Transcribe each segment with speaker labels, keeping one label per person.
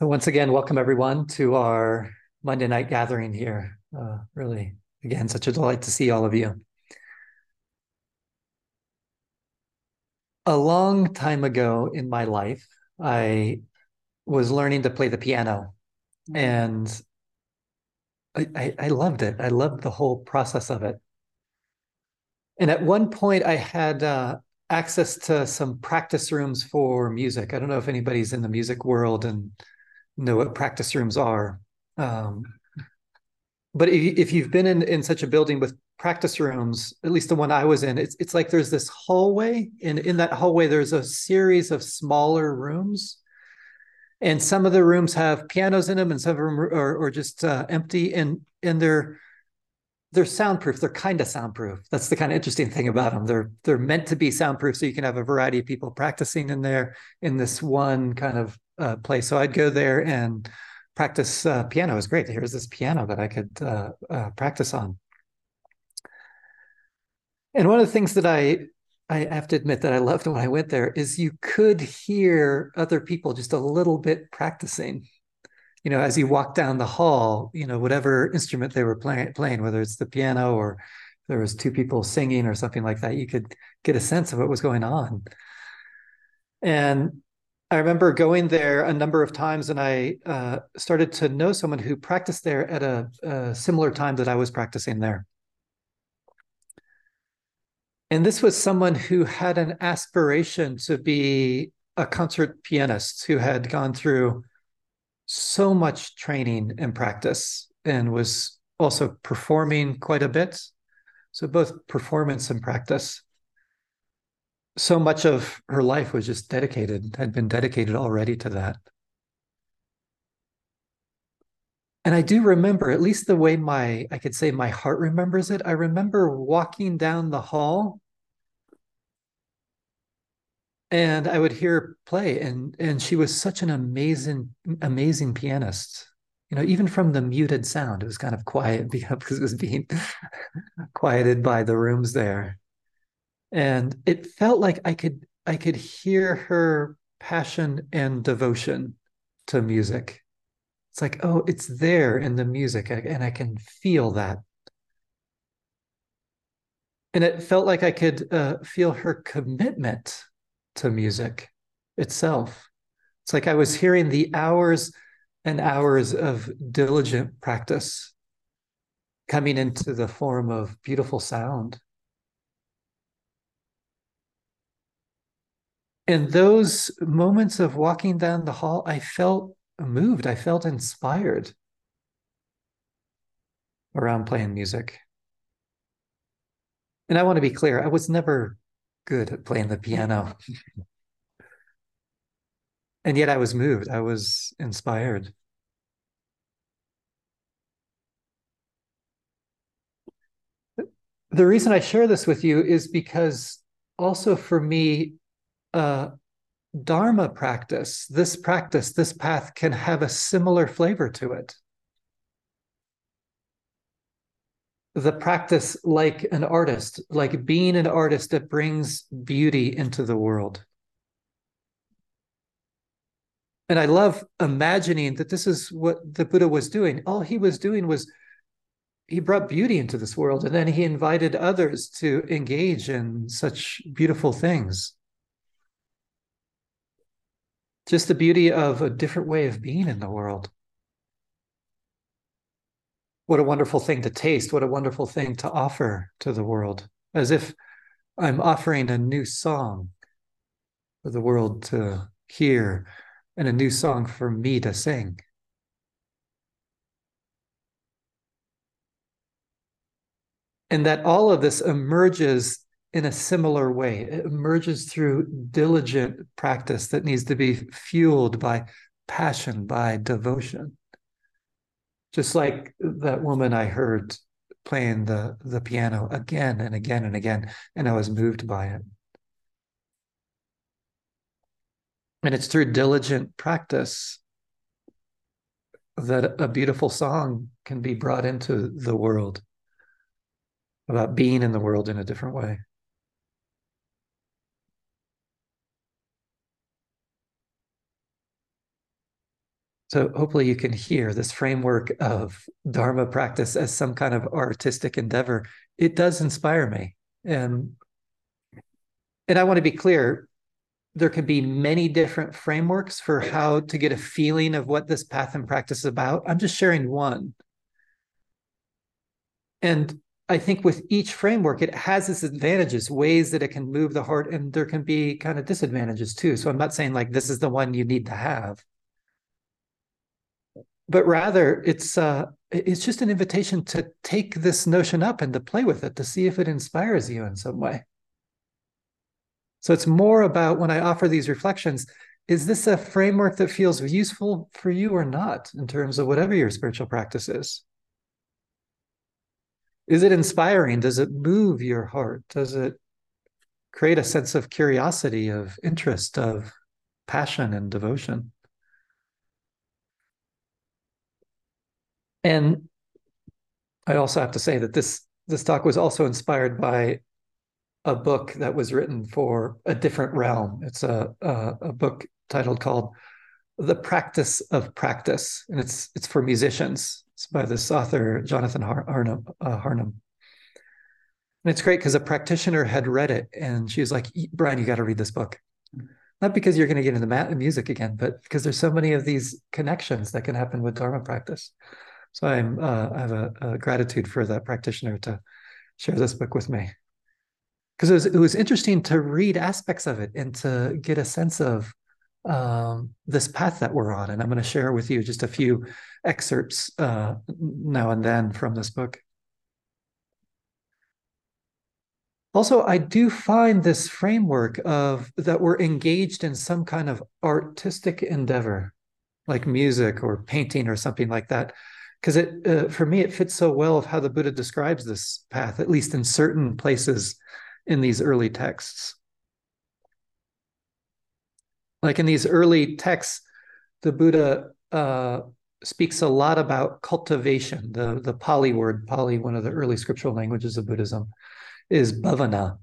Speaker 1: So once again, welcome everyone to our Monday night gathering here. Uh, really, again, such a delight to see all of you. A long time ago in my life, I was learning to play the piano, and I, I, I loved it. I loved the whole process of it. And at one point, I had uh, access to some practice rooms for music. I don't know if anybody's in the music world and know what practice rooms are. Um, but if, if you've been in, in such a building with practice rooms, at least the one I was in, it's it's like there's this hallway, and in that hallway there's a series of smaller rooms, and some of the rooms have pianos in them, and some of them are, are just uh, empty, and and they're they're soundproof. They're kind of soundproof. That's the kind of interesting thing about them. They're they're meant to be soundproof, so you can have a variety of people practicing in there in this one kind of uh, place. So I'd go there and practice uh, piano. It was great. Here's this piano that I could uh, uh, practice on. And one of the things that I I have to admit that I loved when I went there is you could hear other people just a little bit practicing. You know, as you walk down the hall, you know, whatever instrument they were playing, playing, whether it's the piano or there was two people singing or something like that, you could get a sense of what was going on. And I remember going there a number of times, and I uh, started to know someone who practiced there at a, a, similar time that I was practicing there. And this was someone who had an aspiration to be a concert pianist who had gone through so much training and practice and was also performing quite a bit. So, both performance and practice so much of her life was just dedicated, had been dedicated already to that. And I do remember, at least the way my, I could say my heart remembers it. I remember walking down the hall and I would hear her play and and she was such an amazing amazing pianist you know even from the muted sound it was kind of quiet because it was being quieted by the rooms there and it felt like i could i could hear her passion and devotion to music. It's like oh it's there in the music and i can feel that. And it felt like i could uh, feel her commitment to music itself. It's like i was hearing the hours and hours of diligent practice coming into the form of beautiful sound in those moments of walking down the hall, I felt moved. I felt inspired around playing music. And I want to be clear, I was never good at playing the piano. and yet I was moved, I was inspired. The reason I share this with you is because also for me, uh, Dharma practice, this practice, this path can have a similar flavor to it. The practice, like an artist, like being an artist that brings beauty into the world. And I love imagining that this is what the Buddha was doing. All he was doing was he brought beauty into this world and then he invited others to engage in such beautiful things just the beauty of a different way of being in the world. What a wonderful thing to taste. What a wonderful thing to offer to the world, as if I'm offering a new song for the world to hear and a new song for me to sing. And that all of this emerges in a similar way. It emerges through diligent practice that needs to be fueled by passion, by devotion. Just like that woman I heard playing the, the piano again and again and again, and I was moved by it. And it's through diligent practice that a beautiful song can be brought into the world about being in the world in a different way. So hopefully you can hear this framework of Dharma practice as some kind of artistic endeavor. It does inspire me. And and I want to be clear, there can be many different frameworks for how to get a feeling of what this path and practice is about. I'm just sharing one. And I think with each framework, it has its advantages, ways that it can move the heart, and there can be kind of disadvantages too. So I'm not saying like this is the one you need to have but rather it's uh, it's just an invitation to take this notion up and to play with it to see if it inspires you in some way. So it's more about when I offer these reflections, is this a framework that feels useful for you or not in terms of whatever your spiritual practice is? Is it inspiring? Does it move your heart? Does it create a sense of curiosity, of interest, of passion and devotion? And I also have to say that this this talk was also inspired by a book that was written for a different realm. It's a a, a book titled called "The Practice of Practice," and it's it's for musicians. It's by this author Jonathan Har- Harnum. Uh, Harnum. And it's great because a practitioner had read it, and she was like, "Brian, you got to read this book." Not because you're going to get into music again, but because there's so many of these connections that can happen with Dharma practice. So I'm uh, I have a, a, gratitude for that practitioner to share this book with me because it was it was interesting to read aspects of it and to get a sense of um, this path that we're on. And I'm going to share with you just a few excerpts uh, now and then from this book. Also, I do find this framework of that we're engaged in some kind of artistic endeavor, like music or painting or something like that because it uh, for me it fits so well of how the buddha describes this path at least in certain places in these early texts. Like in these early texts the buddha uh, speaks a lot about cultivation. The the pali word pali one of the early scriptural languages of buddhism is bhavana.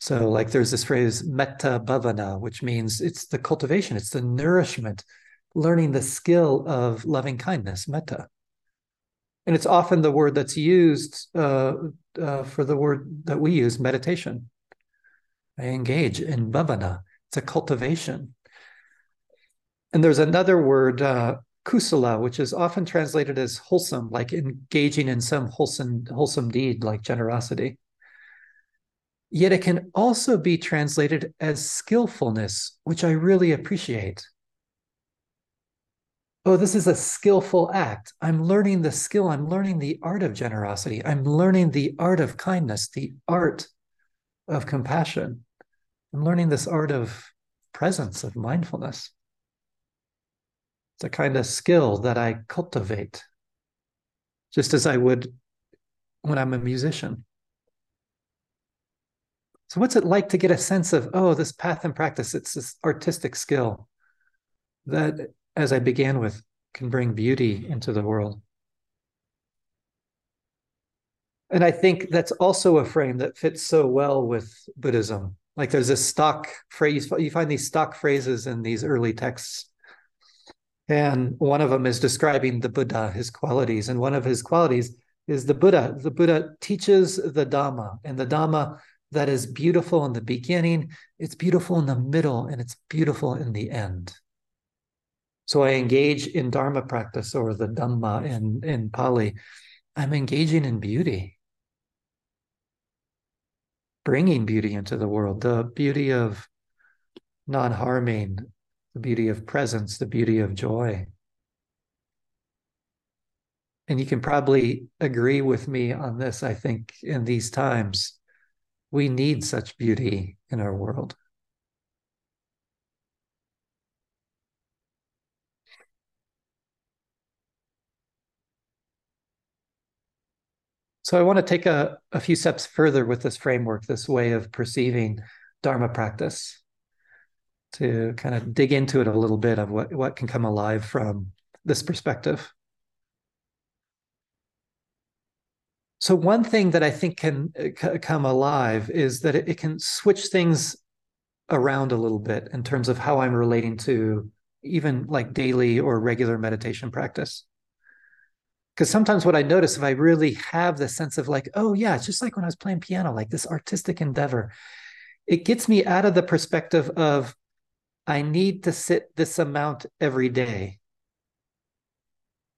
Speaker 1: So like there's this phrase metta bhavana which means it's the cultivation it's the nourishment learning the skill of loving kindness metta and it's often the word that's used uh, uh, for the word that we use, meditation. I engage in bhavana. It's a cultivation. And there's another word, uh, kusala, which is often translated as wholesome, like engaging in some wholesome, wholesome deed, like generosity. Yet it can also be translated as skillfulness, which I really appreciate oh, this is a skillful act. I'm learning the skill. I'm learning the art of generosity. I'm learning the art of kindness, the art of compassion. I'm learning this art of presence, of mindfulness. It's a kind of skill that I cultivate, just as I would when I'm a musician. So, what's it like to get a sense of, oh, this path and practice? It's this artistic skill that as I began with, can bring beauty into the world. And I think that's also a frame that fits so well with Buddhism. Like there's a stock phrase, you find these stock phrases in these early texts. And one of them is describing the Buddha, his qualities. And one of his qualities is the Buddha. The Buddha teaches the Dhamma, and the Dhamma that is beautiful in the beginning, it's beautiful in the middle, and it's beautiful in the end. So I engage in Dharma practice or the Dhamma in, in Pali. I'm engaging in beauty, bringing beauty into the world, the beauty of non harming, the beauty of presence, the beauty of joy. And you can probably agree with me on this. I think in these times, we need such beauty in our world. So I want to take a, a few steps further with this framework, this way of perceiving Dharma practice, to kind of dig into it a little bit of what, what can come alive from this perspective. So one thing that I think can uh, come alive is that it, it can switch things around a little bit in terms of how I'm relating to even like daily or regular meditation practice. Because sometimes what I notice if I really have the sense of like, oh, yeah, it's just like when I was playing piano, like this artistic endeavor, it gets me out of the perspective of I need to sit this amount every day.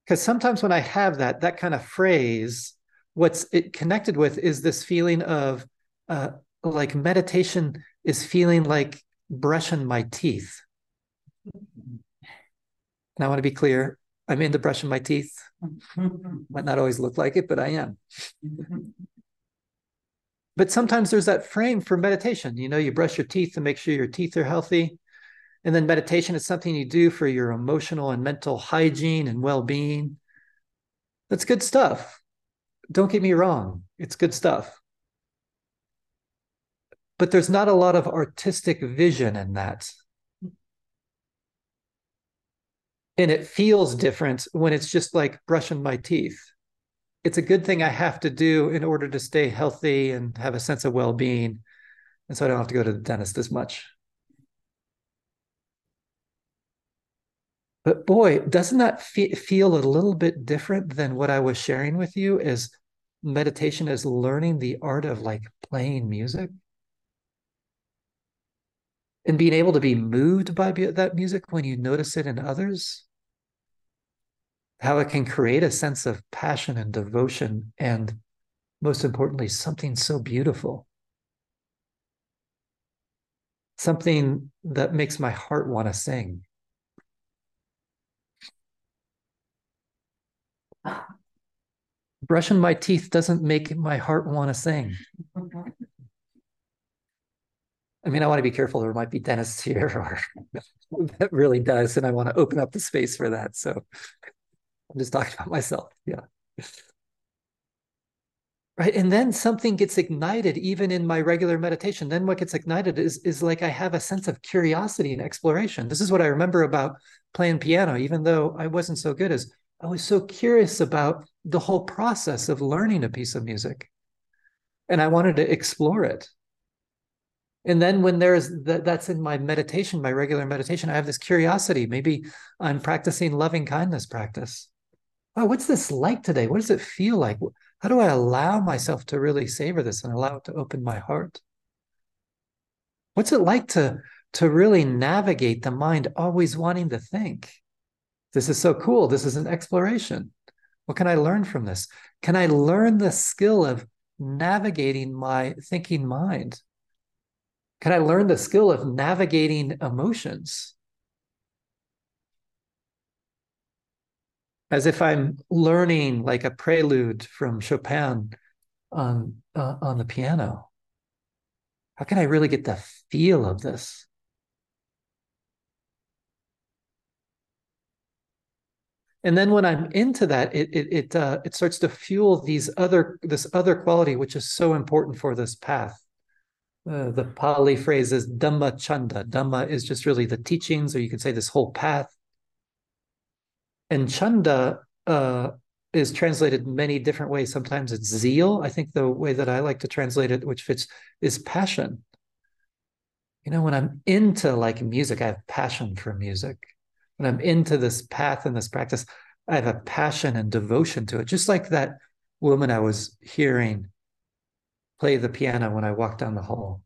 Speaker 1: Because sometimes when I have that, that kind of phrase, what's it connected with is this feeling of uh, like meditation is feeling like brushing my teeth. And I want to be clear I'm into brushing my teeth. Might not always look like it, but I am. but sometimes there's that frame for meditation. You know, you brush your teeth to make sure your teeth are healthy. And then meditation is something you do for your emotional and mental hygiene and well being. That's good stuff. Don't get me wrong, it's good stuff. But there's not a lot of artistic vision in that. And it feels different when it's just like brushing my teeth. It's a good thing I have to do in order to stay healthy and have a sense of well being. And so I don't have to go to the dentist as much. But boy, doesn't that fe- feel a little bit different than what I was sharing with you as meditation as learning the art of like playing music? And being able to be moved by that music when you notice it in others? How it can create a sense of passion and devotion, and most importantly, something so beautiful. Something that makes my heart want to sing. brushing my teeth doesn't make my heart want to sing. I mean, I want to be careful. There might be dentists here, or that really does, and I want to open up the space for that. So I'm just talking about myself. Yeah. Right. And then something gets ignited even in my regular meditation. Then what gets ignited is, is like I have a sense of curiosity and exploration. This is what I remember about playing piano, even though I wasn't so good as I was so curious about the whole process of learning a piece of music. And I wanted to explore it. And then when there's that, that's in my meditation, my regular meditation, I have this curiosity. Maybe I'm practicing loving kindness practice. Oh, what's this like today? What does it feel like? How do I allow myself to really savor this and allow it to open my heart? What's it like to, to really navigate the mind always wanting to think? This is so cool. This is an exploration. What can I learn from this? Can I learn the skill of navigating my thinking mind? Can I learn the skill of navigating emotions? As if I'm learning like a prelude from Chopin on uh, on the piano. How can I really get the feel of this? and then when i'm into that it it it, uh, it starts to fuel these other this other quality which is so important for this path uh, the pali phrase is dhamma chanda dhamma is just really the teachings or you could say this whole path and chanda uh, is translated many different ways sometimes it's zeal i think the way that i like to translate it which fits is passion you know when i'm into like music i have passion for music when I'm into this path and this practice, I have a passion and devotion to it. Just like that woman I was hearing play the piano when I walked down the hall.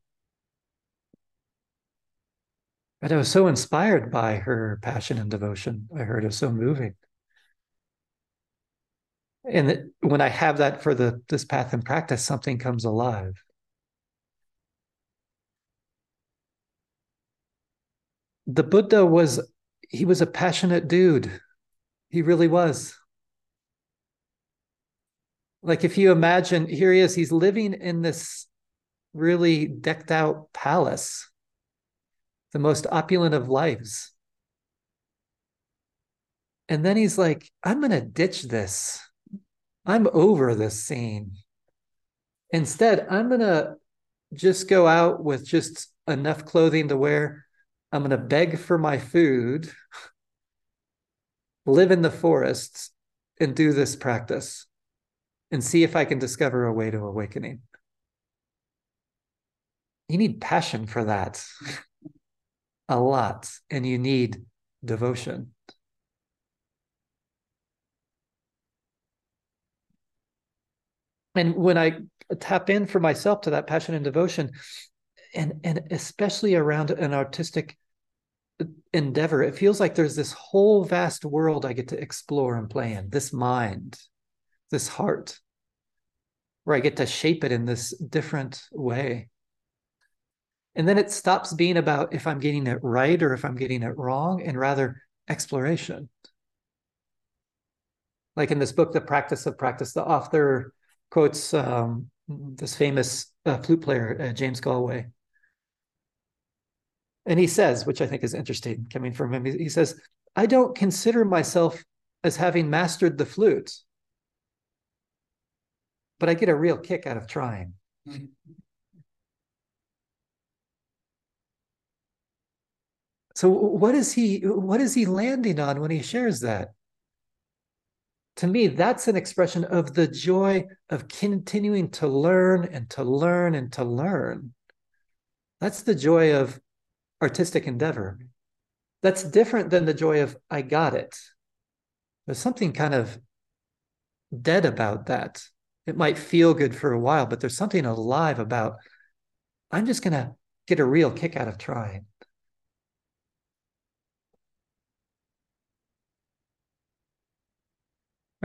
Speaker 1: But I was so inspired by her passion and devotion. I heard it so moving. And when I have that for the this path and practice, something comes alive. The Buddha was he was a passionate dude. He really was. Like if you imagine, here he is, he's living in this really decked out palace, the most opulent of lives. And then he's like, I'm going to ditch this. I'm over this scene. Instead, I'm going to just go out with just enough clothing to wear I'm going to beg for my food, live in the forests, and do this practice and see if I can discover a way to awakening. You need passion for that a lot, and you need devotion. And when I tap in for myself to that passion and devotion, and and especially around an artistic endeavor, it feels like there's this whole vast world I get to explore and play in. This mind, this heart, where I get to shape it in this different way. And then it stops being about if I'm getting it right or if I'm getting it wrong, and rather exploration. Like in this book, The Practice of Practice, the author quotes um, this famous uh, flute player, uh, James Galway. And he says, which I think is interesting coming from him, he says, I don't consider myself as having mastered the flute, but I get a real kick out of trying. So what is he what is he landing on when he shares that? To me, that's an expression of the joy of continuing to learn and to learn and to learn. That's the joy of artistic endeavor. That's different than the joy of I got it. There's something kind of dead about that. It might feel good for a while, but there's something alive about I'm just going to get a real kick out of trying.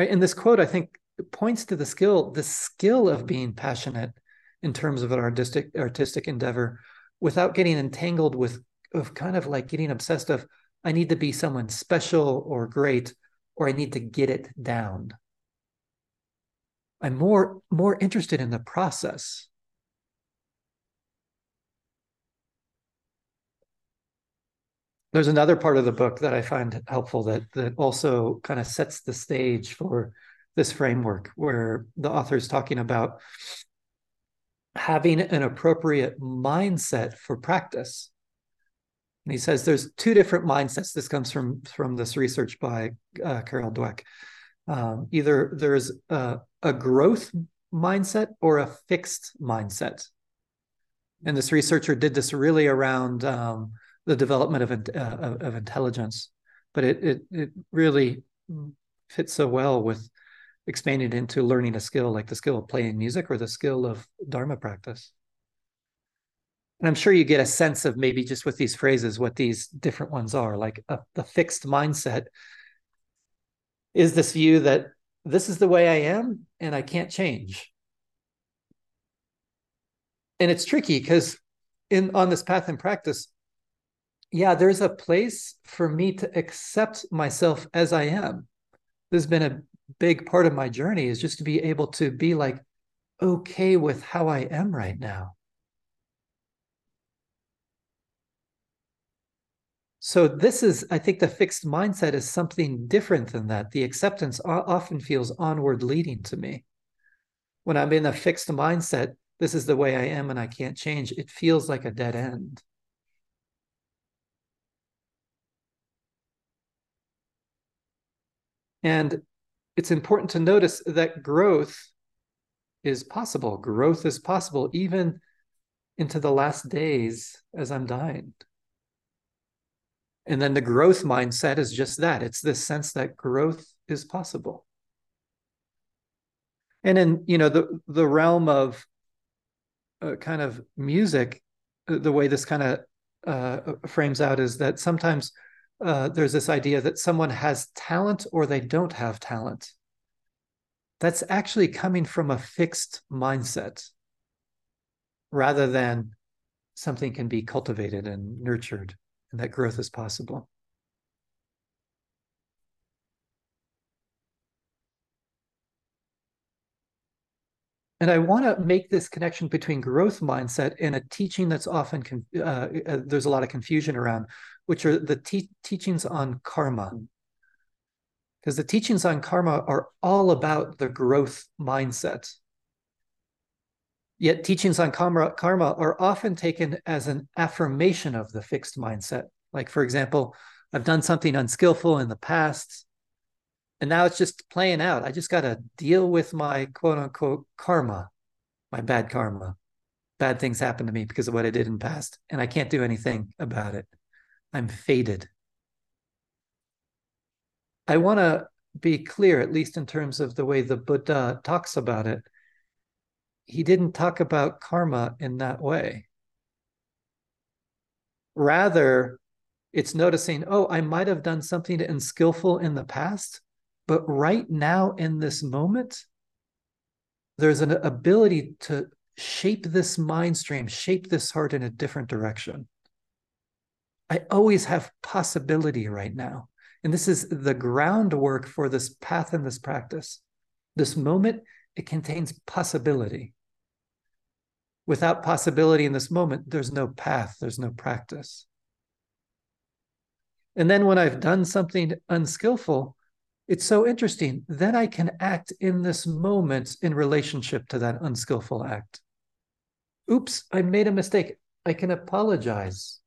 Speaker 1: Right? And this quote i think points to the skill the skill of being passionate in terms of an artistic artistic endeavor without getting entangled with of kind of like getting obsessed of i need to be someone special or great or i need to get it down. I'm more more interested in the process there's another part of the book that I find helpful that that also kind of sets the stage for this framework where the author is talking about having an appropriate mindset for practice. And he says there's two different mindsets. This comes from from this research by uh, Carol Dweck. Um, either there's a, a growth mindset or a fixed mindset. And this researcher did this really around um, the development of, uh, of intelligence, but it, it, it really fits so well with expanding into learning a skill like the skill of playing music or the skill of Dharma practice. And I'm sure you get a sense of maybe just with these phrases what these different ones are. Like a, the fixed mindset is this view that this is the way I am and I can't change. And it's tricky because in on this path and practice, yeah, there's a place for me to accept myself as I am. This has been a big part of my journey is just to be able to be like okay with how I am right now. So this is, I think, the fixed mindset is something different than that. The acceptance often feels onward leading to me. When I'm in a fixed mindset, this is the way I am and I can't change. It feels like a dead end. And it's important to notice that growth is possible. Growth is possible even into the last days as I'm dying. And then the growth mindset is just that it's this sense that growth is possible. And in you know the the realm of uh, kind of music, uh, the way this kind of uh, frames out is that sometimes uh, there's this idea that someone has talent or they don't have talent. That's actually coming from a fixed mindset rather than something can be cultivated and nurtured and that growth is possible. And I want to make this connection between growth mindset and a teaching that's often, uh, uh, there's a lot of confusion around, which are the te- teachings on karma. Hmm. Because the teachings on karma are all about the growth mindset. Yet teachings on karma, karma are often taken as an affirmation of the fixed mindset. Like, for example, I've done something unskillful in the past, and now it's just playing out. I just got to deal with my quote unquote karma, my bad karma. Bad things happen to me because of what I did in the past, and I can't do anything about it. I'm fated. I want to be clear, at least in terms of the way the Buddha talks about it. He didn't talk about karma in that way. Rather, it's noticing, oh, I might have done something unskillful in the past, but right now in this moment, there's an ability to shape this mind stream, shape this heart in a different direction. I always have possibility right now. And this is the groundwork for this path and this practice. This moment, it contains possibility. Without possibility in this moment, there's no path, there's no practice. And then when I've done something unskillful, it's so interesting. Then I can act in this moment in relationship to that unskillful act. Oops, I made a mistake. I can apologize.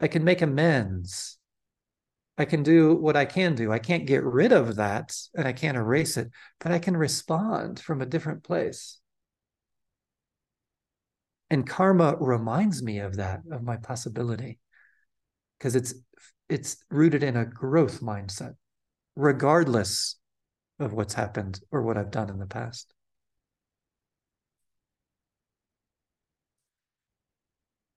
Speaker 1: I can make amends. I can do what I can do. I can't get rid of that and I can't erase it, but I can respond from a different place. And karma reminds me of that, of my possibility, because it's it's rooted in a growth mindset, regardless of what's happened or what I've done in the past.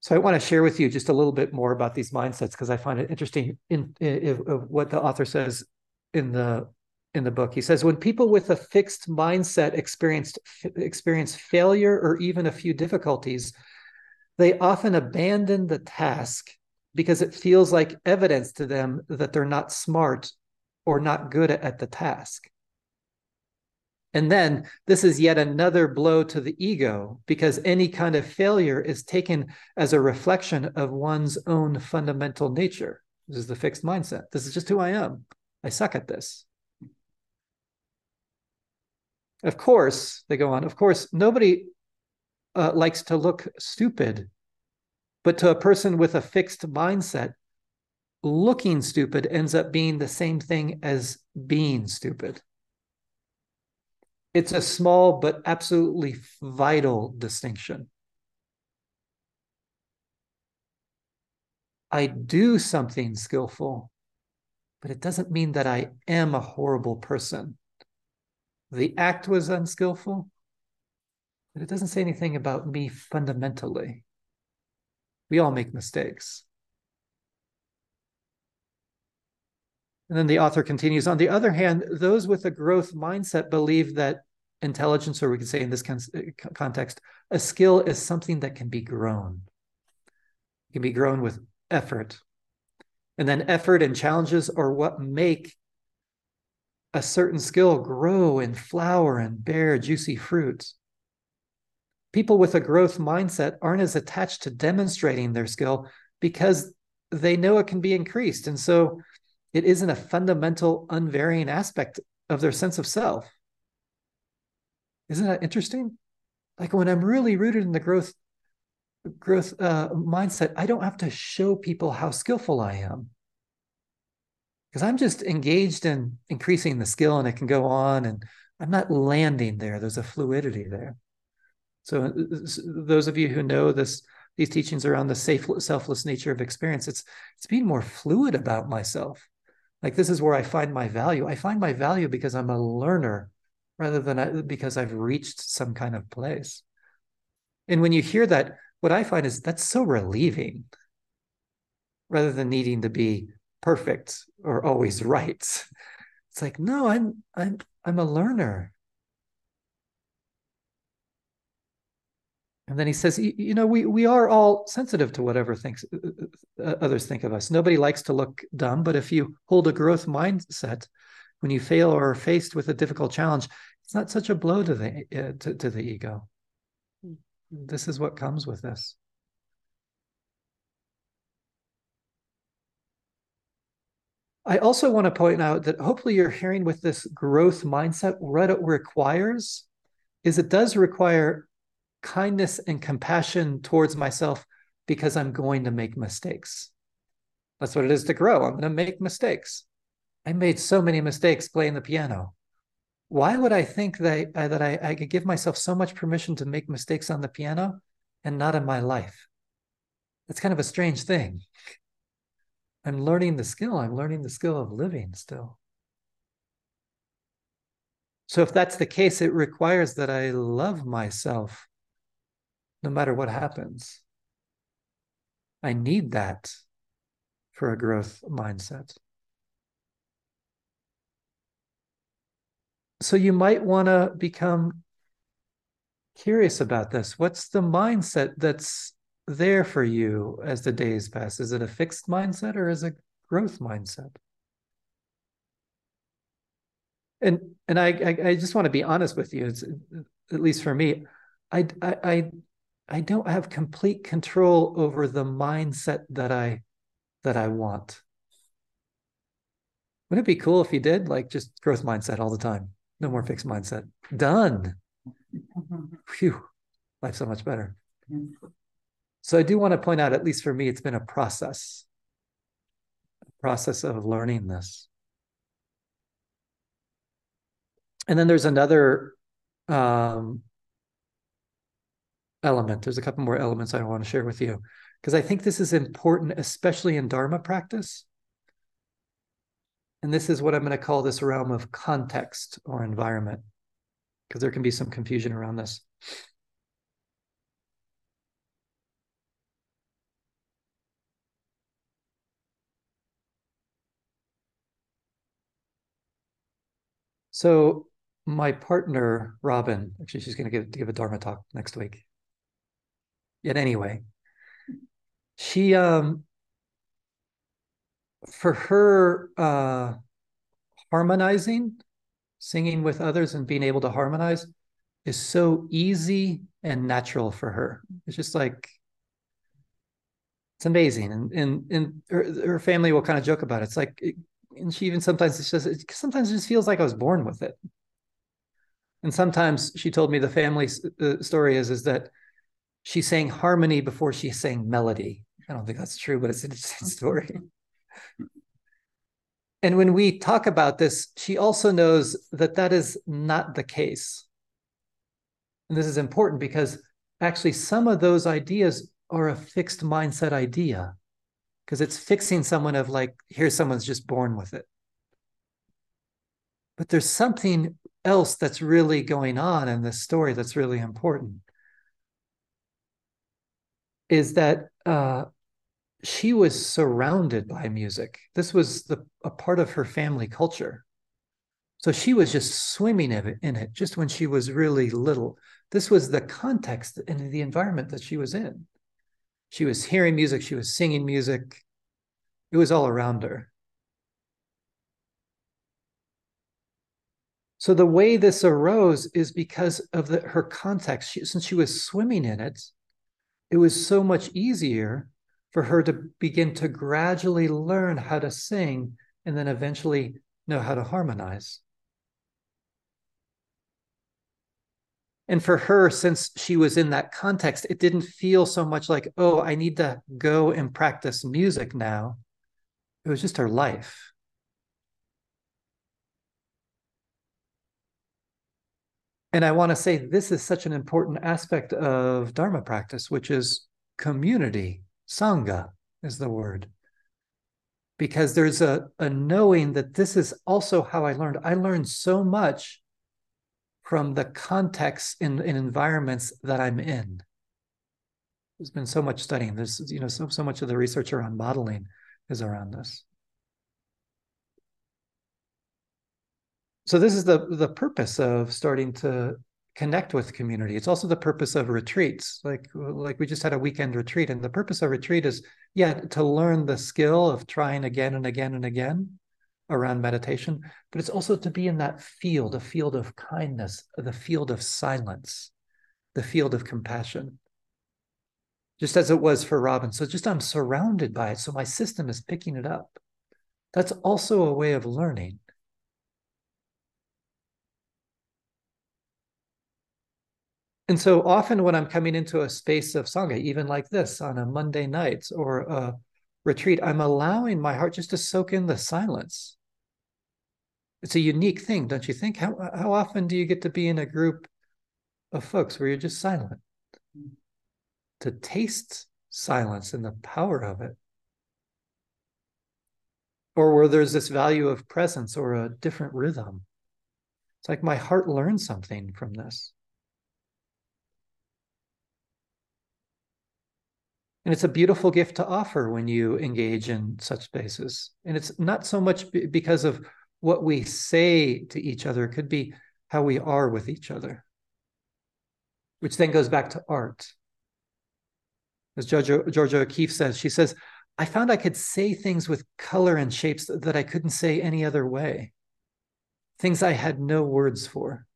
Speaker 1: So I want to share with you just a little bit more about these mindsets because I find it interesting in, in, in, what the author says in the in the book. He says when people with a fixed mindset experienced experience failure or even a few difficulties, they often abandon the task because it feels like evidence to them that they're not smart or not good at the task. And then this is yet another blow to the ego because any kind of failure is taken as a reflection of one's own fundamental nature. This is the fixed mindset. This is just who I am. I suck at this. Of course, they go on, of course, nobody uh, likes to look stupid, but to a person with a fixed mindset, looking stupid ends up being the same thing as being stupid. It's a small but absolutely vital distinction. I do something skillful, but it doesn't mean that I am a horrible person. The act was unskillful, but it doesn't say anything about me fundamentally. We all make mistakes. And then the author continues On the other hand, those with a growth mindset believe that intelligence, or we could say in this uh, context, a skill is something that can be grown. It can be grown with effort. And then effort and challenges are what make a certain skill grow and flower and bear juicy fruits. People with a growth mindset aren't as attached to demonstrating their skill because they know it can be increased. And so it isn't a fundamental, unvarying aspect of their sense of self. Isn't that interesting? Like when I'm really rooted in the growth growth uh, mindset, I don't have to show people how skillful I am because I'm just engaged in increasing the skill, and it can go on, and I'm not landing there. There's a fluidity there. So those of you who know this, these teachings around the safe, selfless nature of experience, it's it's being more fluid about myself. Like this is where I find my value. I find my value because I'm a learner rather than I, because I've reached some kind of place. And when you hear that, what I find is that's so relieving rather than needing to be perfect or always right. It's like, no, I'm I'm I'm a learner. And then he says, you know, we we are all sensitive to whatever thinks uh, uh, uh, others think of us. Nobody likes to look dumb, but if you hold a growth mindset, when you fail or are faced with a difficult challenge, it's not such a blow to the uh, to, to the ego. This is what comes with this. I also want to point out that hopefully you're hearing with this growth mindset, what it requires is it does require kindness and compassion towards myself because I'm going to make mistakes. That's what it is to grow. I'm going to make mistakes. I made so many mistakes playing the piano. Why would I think that, uh, that I, I could give myself so much permission to make mistakes on the piano and not in my life? That's kind of a strange thing. I'm learning the skill. I'm learning the skill of living still. So if that's the case, it requires that I love myself no matter what happens. I need that for a growth mindset. So you might want to become curious about this. What's the mindset that's there for you as the days pass? Is it a fixed mindset or is it a growth mindset? And and I I, I just want to be honest with you. It's at least for me, I I I don't have complete control over the mindset that I that I want. Wouldn't it be cool if you did like just growth mindset all the time? No more fixed mindset. Done. Phew, life's so much better. So I do want to point out, at least for me, it's been a process, a process of learning this. And then there's another um, element. There's a couple more elements I want to share with you because I think this is important, especially in Dharma practice. And this is what I'm going to call this realm of context or environment, because there can be some confusion around this. So my partner, Robin, actually, she's going to give, give a Dharma talk next week. Yet anyway, she um for her uh harmonizing, singing with others and being able to harmonize is so easy and natural for her. It's just like it's amazing. And and and her, her family will kind of joke about it. It's like and she even sometimes it's just it, sometimes it just feels like I was born with it. And sometimes she told me the family uh, story is is that she sang harmony before she sang melody. I don't think that's true, but it's an interesting story. And when we talk about this, she also knows that that is not the case. And this is important because actually some of those ideas are a fixed mindset idea because it's fixing someone of like, here someone's just born with it. But there's something else that's really going on in this story that's really important is that uh, she was surrounded by music. This was the, a part of her family culture. So she was just swimming in it, just when she was really little. This was the context and the environment that she was in. She was hearing music, she was singing music. It was all around her. So the way this arose is because of the, her context. She, since she was swimming in it, it was so much easier for her to begin to gradually learn how to sing and then eventually know how to harmonize. And for her, since she was in that context, it didn't feel so much like, oh, I need to go and practice music now. It was just her life. And I want to say this is such an important aspect of Dharma practice, which is community. Sangha is the word. Because there's a, a knowing that this is also how I learned. I learned so much from the context in, in environments that I'm in. There's been so much studying. There's, you know, so, so much of the research around modeling is around this. so this is the the purpose of starting to connect with community. It's also the purpose of retreats. Like like we just had a weekend retreat and the purpose of retreat is yeah to learn the skill of trying again and again and again around meditation but it's also to be in that field a field of kindness the field of silence the field of compassion. Just as it was for robin. So just i'm surrounded by it. So my system is picking it up. That's also a way of learning And so often when I'm coming into a space of Sangha, even like this on a Monday night or a retreat, I'm allowing my heart just to soak in the silence. It's a unique thing, don't you think? How, how often do you get to be in a group of folks where you're just silent? To taste silence and the power of it. Or where there's this value of presence or a different rhythm. It's like my heart learned something from this. And it's a beautiful gift to offer when you engage in such spaces. And it's not so much because of what we say to each other, it could be how we are with each other, which then goes back to art. As Georgia, Georgia O'Keeffe says, she says, I found I could say things with color and shapes that I couldn't say any other way, things I had no words for.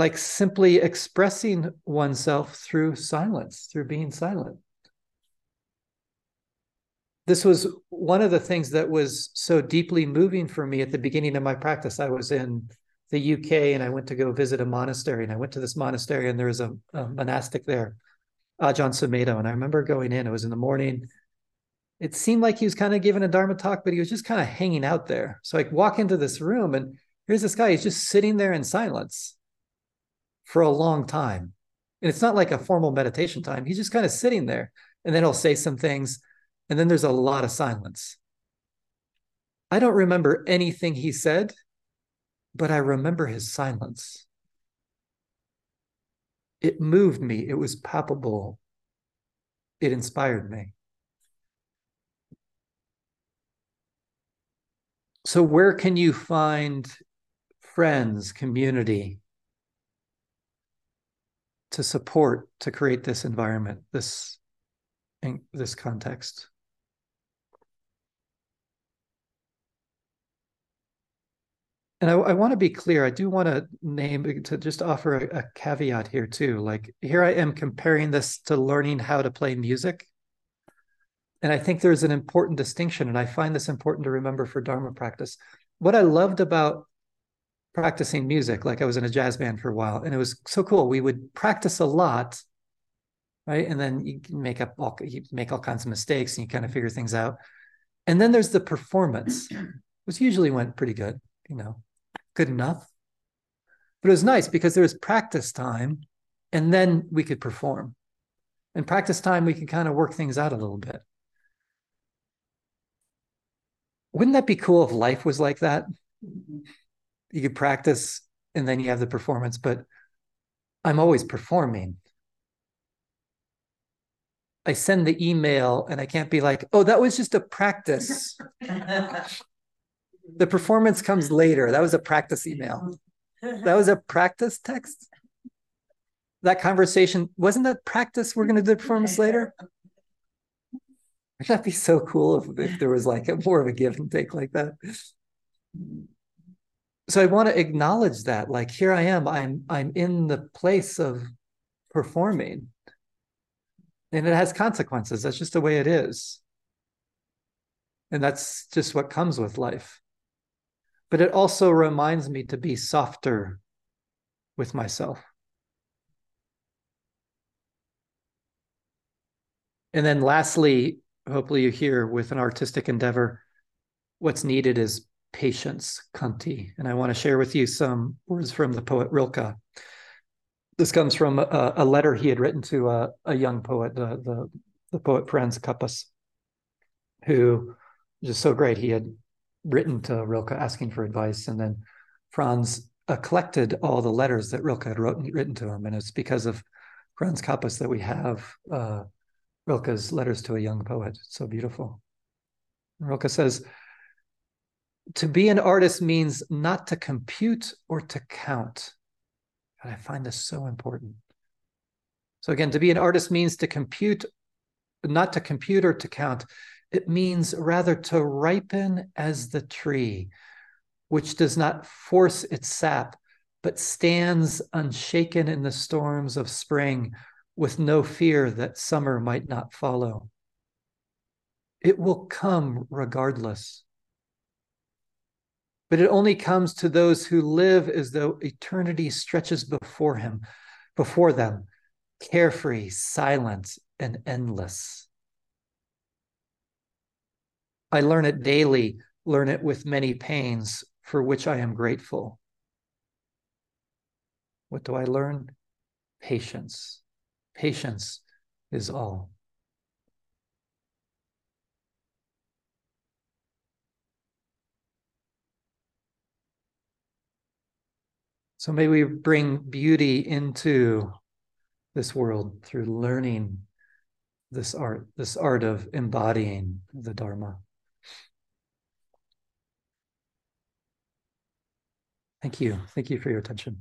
Speaker 1: Like simply expressing oneself through silence, through being silent. This was one of the things that was so deeply moving for me at the beginning of my practice. I was in the UK and I went to go visit a monastery, and I went to this monastery, and there was a, a monastic there, Ajahn Sumedho. And I remember going in, it was in the morning. It seemed like he was kind of giving a Dharma talk, but he was just kind of hanging out there. So I walk into this room, and here's this guy, he's just sitting there in silence for a long time. And it's not like a formal meditation time. He's just kind of sitting there and then he'll say some things. And then there's a lot of silence. I don't remember anything he said, but I remember his silence. It moved me, it was palpable, it inspired me. So, where can you find friends, community, to support to create this environment, this this context. And I, I want to be clear. I do want to name to just offer a, a caveat here too. Like here, I am comparing this to learning how to play music, and I think there's an important distinction, and I find this important to remember for Dharma practice. What I loved about practicing music. Like I was in a jazz band for a while, and it was so cool. We would practice a lot, right? And then you make up all you make all kinds of mistakes, and you kind of figure things out. And then there's the performance, which usually went pretty good, you know, good enough. But it was nice because there was practice time, and then we could perform. And practice time, we could kind of work things out a little bit. Wouldn't that be cool if life was like that? Mm-hmm. You could practice and then you have the performance, but I'm always performing. I send the email and I can't be like, oh, that was just a practice. the performance comes later. That was a practice email. That was a practice text. That conversation wasn't that practice. We're going to do the performance later. Wouldn't that be so cool if, if there was like a more of a give and take like that? So I want to acknowledge that, like here I am, I'm I'm in the place of performing, and it has consequences. That's just the way it is, and that's just what comes with life. But it also reminds me to be softer with myself. And then lastly, hopefully you hear with an artistic endeavor, what's needed is patience, khanti. And I want to share with you some words from the poet Rilke. This comes from a, a letter he had written to a, a young poet, the, the, the poet Franz Kappus, who was just so great. He had written to Rilke asking for advice, and then Franz collected all the letters that Rilke had wrote, written to him. And it's because of Franz Kappus that we have uh, Rilke's letters to a young poet. It's so beautiful. Rilke says, to be an artist means not to compute or to count. And I find this so important. So again, to be an artist means to compute, not to compute or to count. It means rather to ripen as the tree, which does not force its sap, but stands unshaken in the storms of spring with no fear that summer might not follow. It will come regardless but it only comes to those who live as though eternity stretches before him, before them, carefree, silent, and endless. I learn it daily, learn it with many pains, for which I am grateful. What do I learn? Patience. Patience is all. So may we bring beauty into this world through learning this art, this art of embodying the Dharma. Thank you. Thank you for your attention.